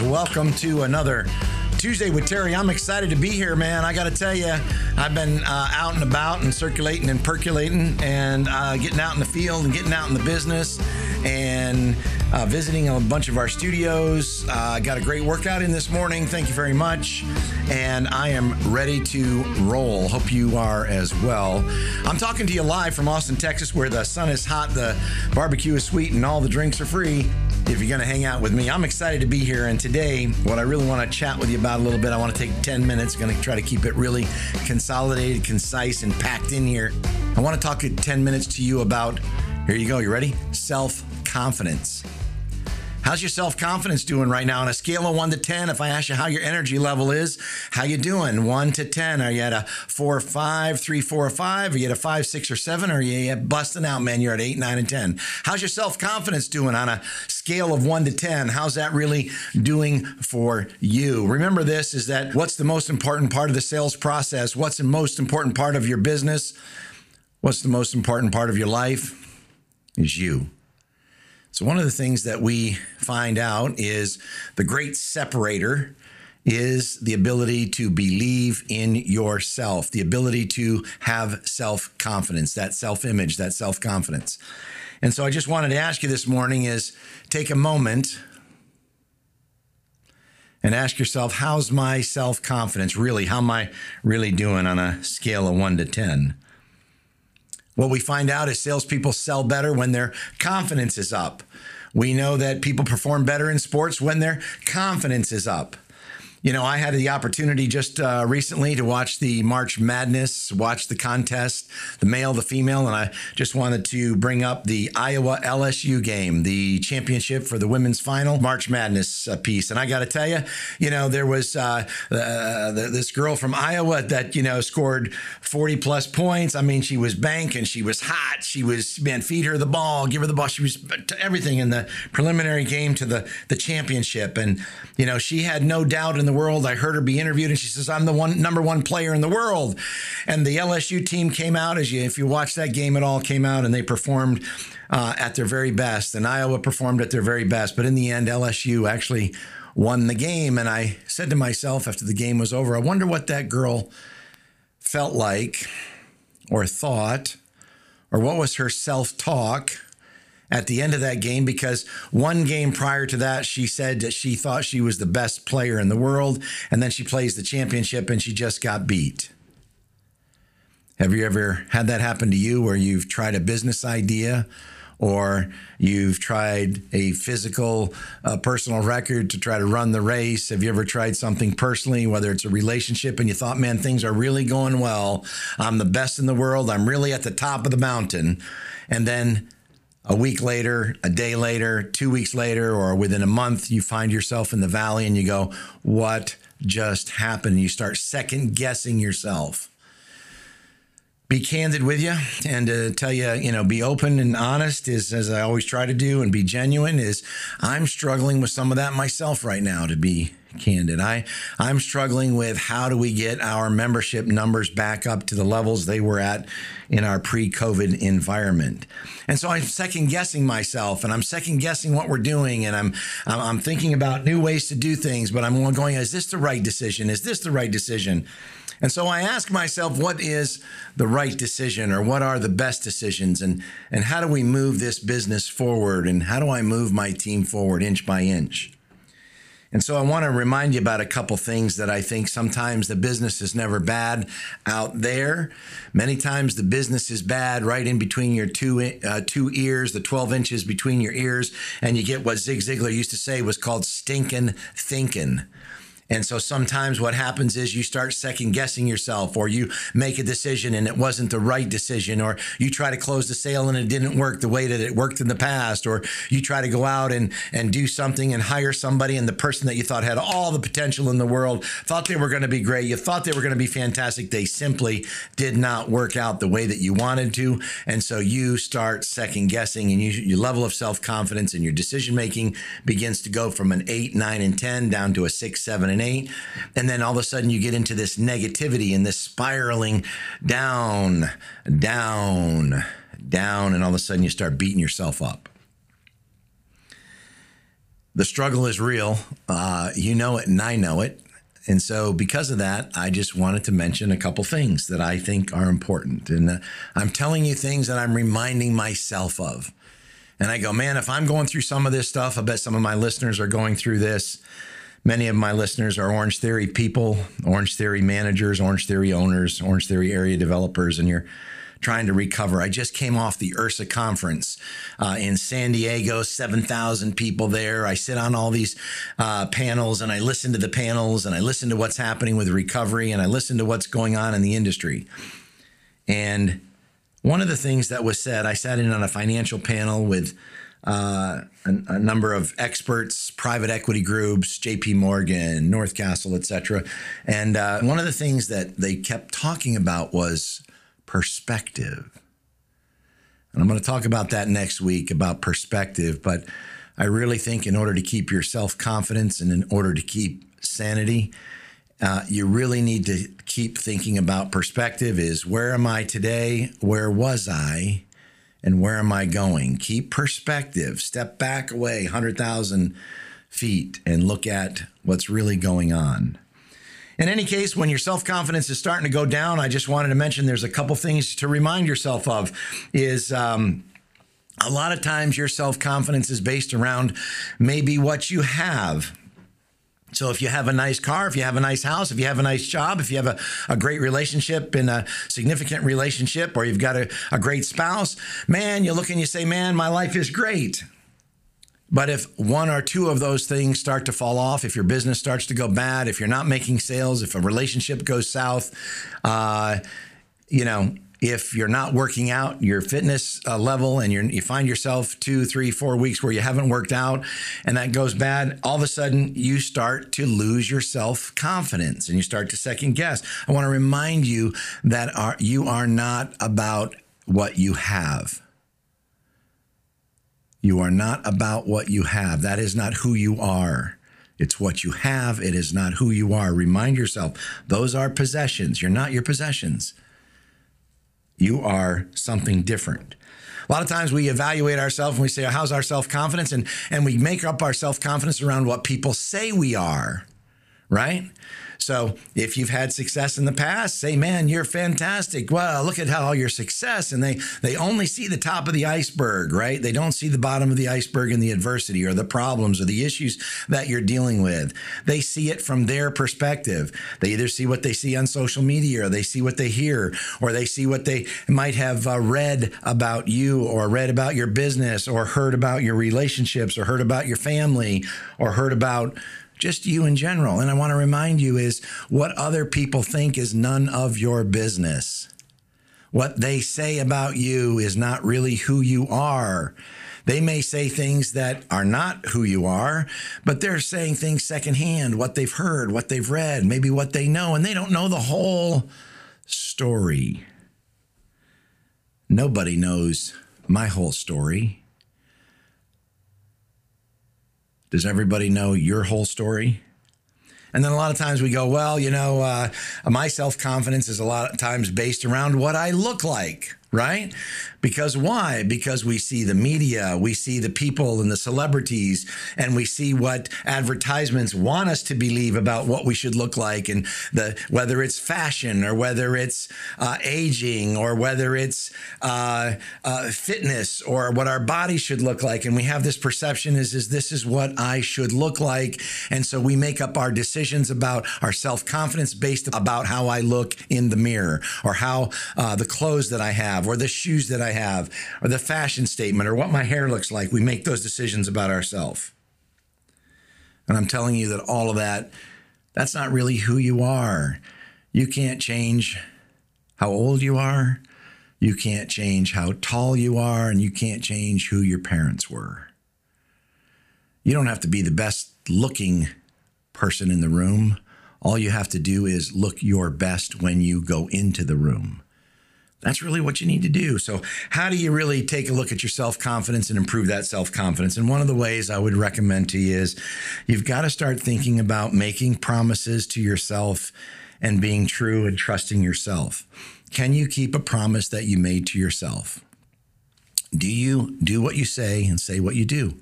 Welcome to another Tuesday with Terry. I'm excited to be here, man. I got to tell you, I've been uh, out and about and circulating and percolating and uh, getting out in the field and getting out in the business and uh, visiting a bunch of our studios. Uh, got a great workout in this morning. Thank you very much. And I am ready to roll. Hope you are as well. I'm talking to you live from Austin, Texas, where the sun is hot, the barbecue is sweet, and all the drinks are free if you're going to hang out with me. I'm excited to be here. And today, what I really want to chat with you about a little bit, I want to take 10 minutes, going to try to keep it really consolidated, concise, and packed in here. I want to talk 10 minutes to you about, here you go, you ready? Self confidence. How's your self-confidence doing right now on a scale of 1 to 10? If I ask you how your energy level is, how you doing? 1 to 10. Are you at a 4 or 5, 3, 4 or 5? Are you at a 5, 6 or 7? Or are you busting out, man? You're at 8, 9 and 10. How's your self-confidence doing on a scale of 1 to 10? How's that really doing for you? Remember this is that what's the most important part of the sales process? What's the most important part of your business? What's the most important part of your life? Is you. So, one of the things that we find out is the great separator is the ability to believe in yourself, the ability to have self confidence, that self image, that self confidence. And so, I just wanted to ask you this morning is take a moment and ask yourself, how's my self confidence really? How am I really doing on a scale of one to 10? What we find out is salespeople sell better when their confidence is up. We know that people perform better in sports when their confidence is up. You know, I had the opportunity just uh, recently to watch the March Madness, watch the contest, the male, the female, and I just wanted to bring up the Iowa LSU game, the championship for the women's final March Madness uh, piece. And I got to tell you, you know, there was uh, uh, this girl from Iowa that, you know, scored 40 plus points. I mean, she was banking, she was hot, she was, man, feed her the ball, give her the ball. She was everything in the preliminary game to the, the championship. And, you know, she had no doubt in the world. I heard her be interviewed, and she says, "I'm the one number one player in the world." And the LSU team came out as you, if you watch that game at all, came out and they performed uh, at their very best, and Iowa performed at their very best. But in the end, LSU actually won the game. And I said to myself after the game was over, I wonder what that girl felt like, or thought, or what was her self talk at the end of that game because one game prior to that, she said that she thought she was the best player in the world. And then she plays the championship and she just got beat. Have you ever had that happen to you where you've tried a business idea or you've tried a physical uh, personal record to try to run the race? Have you ever tried something personally, whether it's a relationship and you thought, man, things are really going well. I'm the best in the world. I'm really at the top of the mountain. And then a week later, a day later, two weeks later, or within a month, you find yourself in the valley and you go, What just happened? You start second guessing yourself. Be candid with you and to tell you, you know, be open and honest is as I always try to do and be genuine is I'm struggling with some of that myself right now to be candid. I I'm struggling with how do we get our membership numbers back up to the levels they were at in our pre-COVID environment. And so I'm second guessing myself and I'm second guessing what we're doing and I'm I'm thinking about new ways to do things, but I'm going is this the right decision? Is this the right decision? And so I ask myself, what is the right decision or what are the best decisions? And, and how do we move this business forward? And how do I move my team forward inch by inch? And so I want to remind you about a couple things that I think sometimes the business is never bad out there. Many times the business is bad right in between your two uh, two ears, the 12 inches between your ears, and you get what Zig Ziglar used to say was called stinking thinking. And so sometimes what happens is you start second guessing yourself, or you make a decision and it wasn't the right decision, or you try to close the sale and it didn't work the way that it worked in the past, or you try to go out and, and do something and hire somebody, and the person that you thought had all the potential in the world thought they were going to be great. You thought they were going to be fantastic. They simply did not work out the way that you wanted to. And so you start second guessing, and you, your level of self confidence and your decision making begins to go from an eight, nine, and 10 down to a six, seven, and eight. And then all of a sudden you get into this negativity and this spiraling down, down, down. And all of a sudden you start beating yourself up. The struggle is real. Uh, you know it, and I know it. And so, because of that, I just wanted to mention a couple things that I think are important. And uh, I'm telling you things that I'm reminding myself of. And I go, man, if I'm going through some of this stuff, I bet some of my listeners are going through this. Many of my listeners are Orange Theory people, Orange Theory managers, Orange Theory owners, Orange Theory area developers, and you're trying to recover. I just came off the IHRSA conference uh, in San Diego, 7,000 people there. I sit on all these uh, panels and I listen to the panels and I listen to what's happening with recovery and I listen to what's going on in the industry. And one of the things that was said, I sat in on a financial panel with uh, a, a, number of experts, private equity groups, J.P. Morgan, North Castle, etc. And uh, one of the things that they kept talking about was perspective. And I'm going to talk about that next week about perspective. But I really think in order to keep your self confidence and in order to keep sanity, uh, you really need to keep thinking about perspective is where am I today? Where was I? And where am I going? Keep perspective. Step back away 100,000 feet and look at what's really going on. In any case, when your self confidence is starting to go down, I just wanted to mention there's a couple things to remind yourself of. Is um, a lot of times your self confidence is based around maybe what you have so if you have a nice car, if you have a nice house, if you have a nice job, if you have a, a great relationship and a significant relationship, or you've got a, a great spouse, man, you look and you say, man, my life is great. But if one or two of those things start to fall off, if your business starts to go bad, if you're not making sales, if a relationship goes south, uh, you know, if you're not working out your fitness uh, level and you find yourself two, three, four weeks where you haven't worked out and that goes bad, all of a sudden you start to lose your self confidence and you start to second guess. I want to remind you that are, you are not about what you have. You are not about what you have. That is not who you are. It's what you have. It is not who you are. Remind yourself, those are possessions. You're not your possessions. You are something different. A lot of times we evaluate ourselves and we say, How's our self confidence? And, and we make up our self confidence around what people say we are, right? So if you've had success in the past, say, man, you're fantastic. Well, look at how all your success. And they they only see the top of the iceberg, right? They don't see the bottom of the iceberg and the adversity or the problems or the issues that you're dealing with. They see it from their perspective. They either see what they see on social media or they see what they hear or they see what they might have uh, read about you or read about your business or heard about your relationships or heard about your family or heard about just you in general. And I want to remind you is what other people think is none of your business. What they say about you is not really who you are. They may say things that are not who you are, but they're saying things secondhand, what they've heard, what they've read, maybe what they know, and they don't know the whole story. Nobody knows my whole story. Does everybody know your whole story? And then a lot of times we go, well, you know, uh, my self confidence is a lot of times based around what I look like right? Because why? Because we see the media, we see the people and the celebrities, and we see what advertisements want us to believe about what we should look like, and the whether it's fashion or whether it's uh, aging or whether it's uh, uh, fitness or what our body should look like, and we have this perception is is this is what I should look like, and so we make up our decisions about our self confidence based about how I look in the mirror or how uh, the clothes that I have or the shoes that I have or the fashion statement or what my hair looks like. We make those decisions about ourselves. And I'm telling you that all of that, that's not really who you are. You can't change how old you are. You can't change how tall you are, and you can't change who your parents were. You don't have to be the best looking person in the room. All you have to do is look your best when you go into the room. That's really what you need to do. So, how do you really take a look at your self confidence and improve that self confidence? And one of the ways I would recommend to you is you've got to start thinking about making promises to yourself and being true and trusting yourself. Can you keep a promise that you made to yourself? Do you do what you say and say what you do?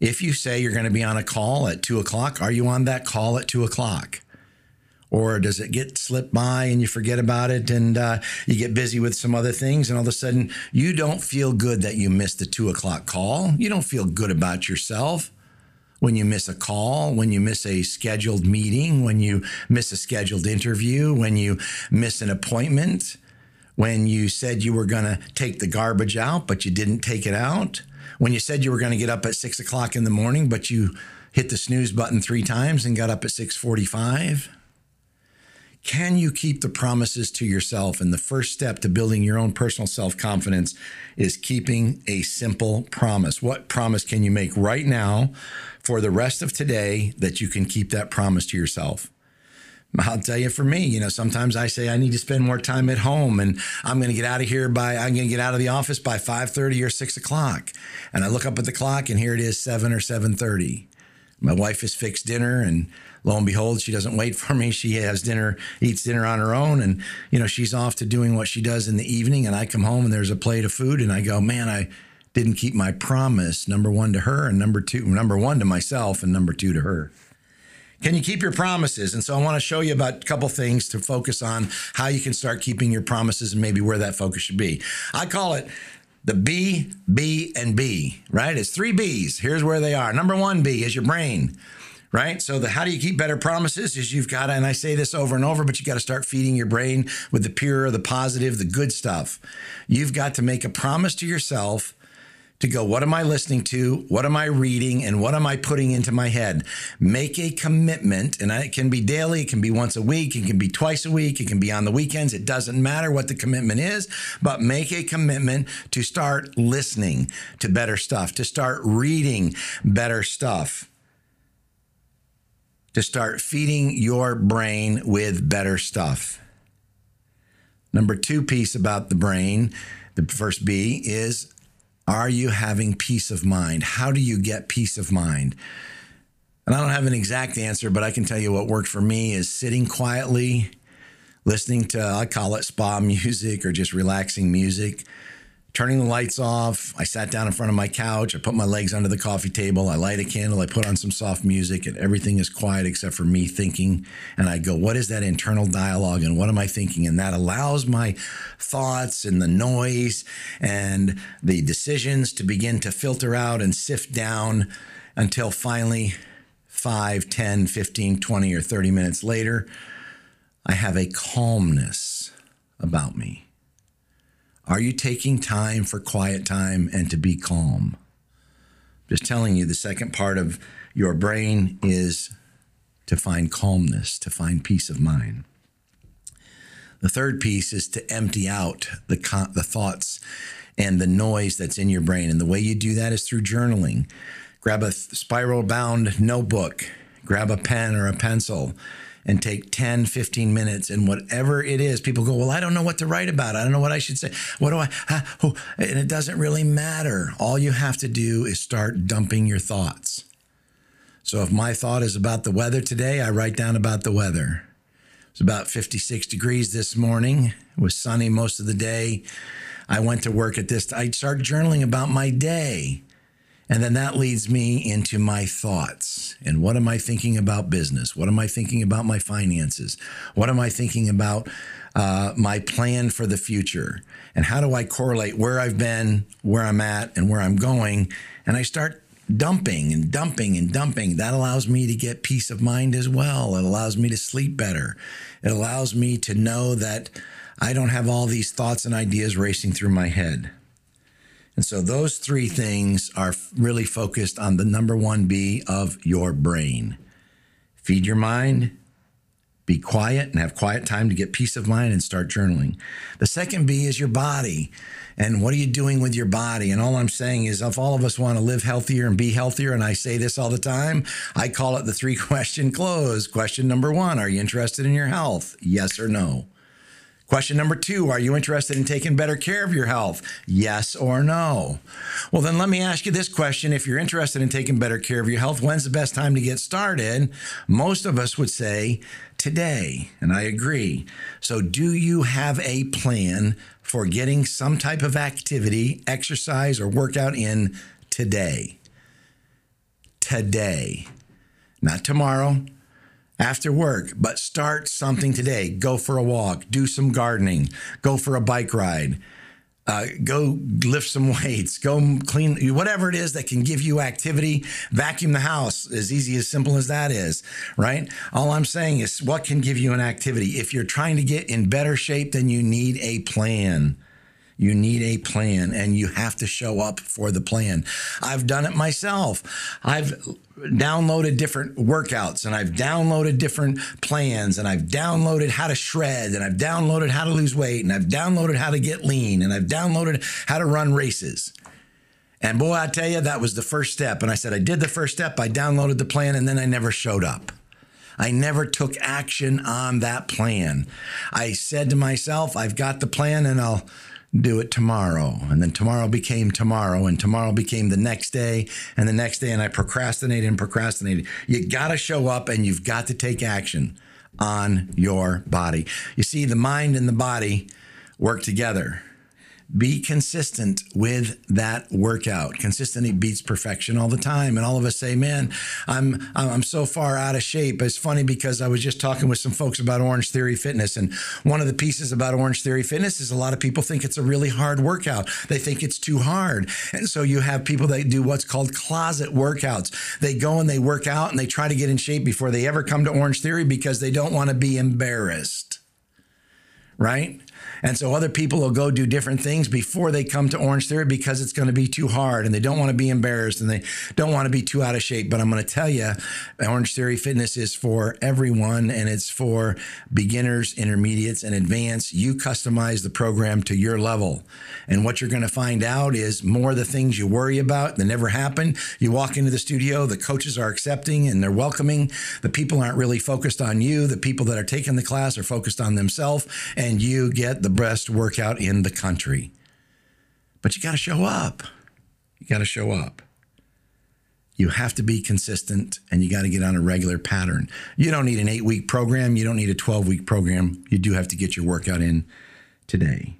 If you say you're going to be on a call at two o'clock, are you on that call at two o'clock? Or does it get slipped by and you forget about it and uh, you get busy with some other things and all of a sudden you don't feel good that you missed the two o'clock call? You don't feel good about yourself when you miss a call, when you miss a scheduled meeting, when you miss a scheduled interview, when you miss an appointment, when you said you were going to take the garbage out, but you didn't take it out, when you said you were going to get up at six o'clock in the morning, but you hit the snooze button three times and got up at 645 can you keep the promises to yourself? And the first step to building your own personal self confidence is keeping a simple promise. What promise can you make right now for the rest of today that you can keep that promise to yourself? I'll tell you for me, you know, sometimes I say I need to spend more time at home and I'm going to get out of here by, I'm going to get out of the office by 5.30 or 6 o'clock. And I look up at the clock and here it is 7 or 7.30. My wife has fixed dinner and lo and behold, she doesn't wait for me. She has dinner, eats dinner on her own. And, you know, she's off to doing what she does in the evening. And I come home and there's a plate of food and I go, man, I didn't keep my promise. Number one to her and number two, number one to myself and number two to her. Can you keep your promises? And so I want to show you about a couple things to focus on how you can start keeping your promises and maybe where that focus should be. I call it the B, B, and B, right? It's three B's. Here's where they are. Number one B is your brain right? So the how do you keep better promises is you've got to, and I say this over and over, but you got to start feeding your brain with the pure, the positive, the good stuff. You've got to make a promise to yourself to go, what am I listening to? What am I reading? And what am I putting into my head? Make a commitment, and it can be daily, it can be once a week, it can be twice a week, it can be on the weekends. It doesn't matter what the commitment is, but make a commitment to start listening to better stuff, to start reading better stuff to start feeding your brain with better stuff. Number two piece about the brain, the first B, is are you having peace of mind? How do you get peace of mind? And I don't have an exact answer, but I can tell you what worked for me is sitting quietly, listening to, I call it spa music or just relaxing music turning the lights off. I sat down in front of my couch. I put my legs under the coffee table. I light a candle. I put on some soft music, and everything is quiet except for me thinking. And I go, What is that internal dialogue? And what am I thinking? And that allows my thoughts and the noise and the decisions to begin to filter out and sift down until finally, 5, 10, 15, 20, or 30 minutes later, I have a calmness about me. Are you taking time for quiet time and to be calm? Just telling you, the second part of your brain is to find calmness, to find peace of mind. The third piece is to empty out the, the thoughts and the noise that's in your brain. And the way you do that is through journaling. Grab a spiral bound notebook, grab a pen or a pencil, and take 10, 15 minutes and whatever it is, people go, Well, I don't know what to write about. I don't know what I should say. What do I, oh, and it doesn't really matter. All you have to do is start dumping your thoughts. So if my thought is about the weather today, I write down about the weather. It's about 56 degrees this morning. It was sunny most of the day. I went to work at this. I start journaling about my day. And then that leads me into my thoughts. And what am I thinking about business? What am I thinking about my finances? What am I thinking about uh, my plan for the future? And how do I correlate where I've been, where I'm at, and where I'm going? And I start dumping and dumping and dumping. That allows me to get peace of mind as well. It allows me to sleep better. It allows me to know that I don't have all these thoughts and ideas racing through my head. And so those three things are really focused on the number one B of your brain. Feed your mind, be quiet and have quiet time to get peace of mind and start journaling. The second B is your body. And what are you doing with your body? And all I'm saying is, if all of us want to live healthier and be healthier, and I say this all the time, I call it the three question close. Question number one Are you interested in your health? Yes or no? Question number two Are you interested in taking better care of your health? Yes or no? Well, then let me ask you this question. If you're interested in taking better care of your health, when's the best time to get started? Most of us would say today, and I agree. So, do you have a plan for getting some type of activity, exercise, or workout in today? today, not tomorrow, after work, but start something today. Go for a walk, do some gardening, go for a bike ride, uh, go lift some weights, go clean, whatever it is that can give you activity. Vacuum the house, as easy as simple as that is, right? All I'm saying is what can give you an activity. If you're trying to get in better shape, then you need a plan. You need a plan and you have to show up for the plan. I've done it myself. I've downloaded different workouts and I've downloaded different plans and I've downloaded how to shred and I've downloaded how to lose weight and I've downloaded how to get lean and I've downloaded how to run races. And boy, I tell you, that was the first step. And I said, I did the first step, I downloaded the plan, and then I never showed up. I never took action on that plan. I said to myself, I've got the plan and I'll do it tomorrow. And then tomorrow became tomorrow, and tomorrow became the next day, and the next day, and I procrastinated and procrastinated. You got to show up and you've got to take action on your body. You see, the mind and the body work together be consistent with that workout. Consistency beats perfection all the time. And all of us say, man, I'm, I'm so far out of shape. It's funny because I was just talking with some folks about Orange Theory Fitness. And one of the pieces about Orange Theory Fitness is a lot of people think it's a really hard workout. They think it's too hard. And so you have people that do what's called closet workouts. They go and they work out and they try to get in shape before they ever come to Orange Theory because they don't want to be embarrassed. Right? And so other people will go do different things before they come to Orange Theory because it's going to be too hard and they don't want to be embarrassed and they don't want to be too out of shape. But I'm going to tell you, Orange Theory Fitness is for everyone and it's for beginners, intermediates, and advanced. You customize the program to your level. And what you're going to find out is more of the things you worry about that never happen. You walk into the studio, the coaches are accepting and they're welcoming. The people aren't really focused on you. The people that are taking the class are focused on themselves, and you get the the best workout in the country. But you got to show up. You got to show up. You have to be consistent and you got to get on a regular pattern. You don't need an eight week program. You don't need a 12 week program. You do have to get your workout in today.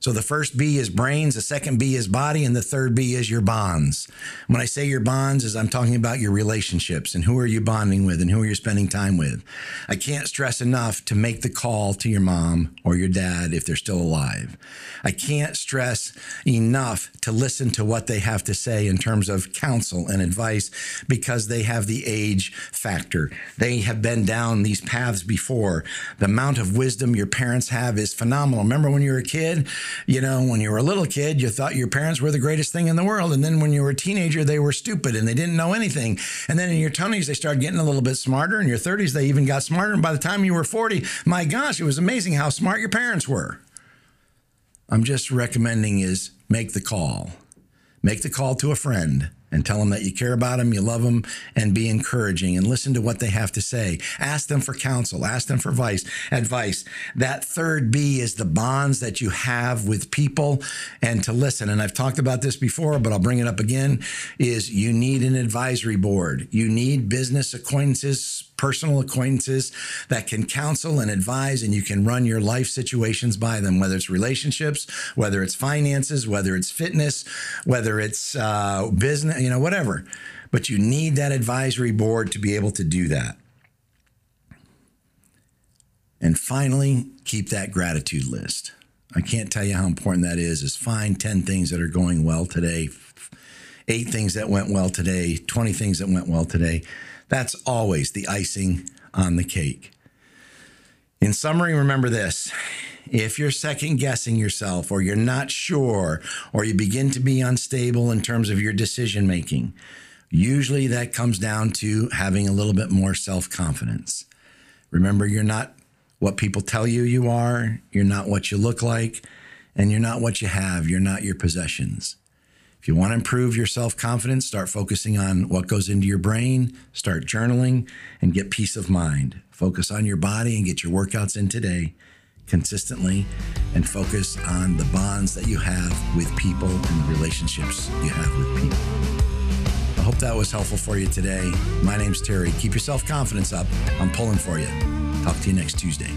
So the first B is brains, the second B is body, and the third B is your bonds. When I say your bonds, is I'm talking about your relationships and who are you bonding with and who are you spending time with. I can't stress enough to make the call to your mom or your dad if they're still alive. I can't stress enough to listen to what they have to say in terms of counsel and advice because they have the age factor. They have been down these paths before. The amount of wisdom your parents have is phenomenal. Remember when you were a kid? You know, when you were a little kid, you thought your parents were the greatest thing in the world. And then when you were a teenager, they were stupid and they didn't know anything. And then in your 20s, they started getting a little bit smarter. In your 30s, they even got smarter. And by the time you were 40, my gosh, it was amazing how smart your parents were. I'm just recommending is make the call. Make the call to a friend and tell them that you care about them, you love them, and be encouraging and listen to what they have to say. Ask them for counsel, ask them for advice. Advice. That third B is the bonds that you have with people and to listen. And I've talked about this before, but I'll bring it up again is you need an advisory board. You need business acquaintances, personal acquaintances that can counsel and advise, and you can run your life situations by them, whether it's relationships, whether it's finances, whether it's fitness, whether it's uh, business, you know, whatever. But you need that advisory board to be able to do that. And finally, keep that gratitude list. I can't tell you how important that is. Is find 10 things that are going well today, eight things that went well today, 20 things that went well today. That's always the icing on the cake. In summary, remember this if you're second guessing yourself, or you're not sure, or you begin to be unstable in terms of your decision making, usually that comes down to having a little bit more self confidence. Remember, you're not what people tell you you are, you're not what you look like, and you're not what you have, you're not your possessions. If you want to improve your self confidence, start focusing on what goes into your brain, start journaling, and get peace of mind. Focus on your body and get your workouts in today consistently and focus on the bonds that you have with people and the relationships you have with people. I hope that was helpful for you today. My name's Terry. Keep your self confidence up. I'm pulling for you. Talk to you next Tuesday.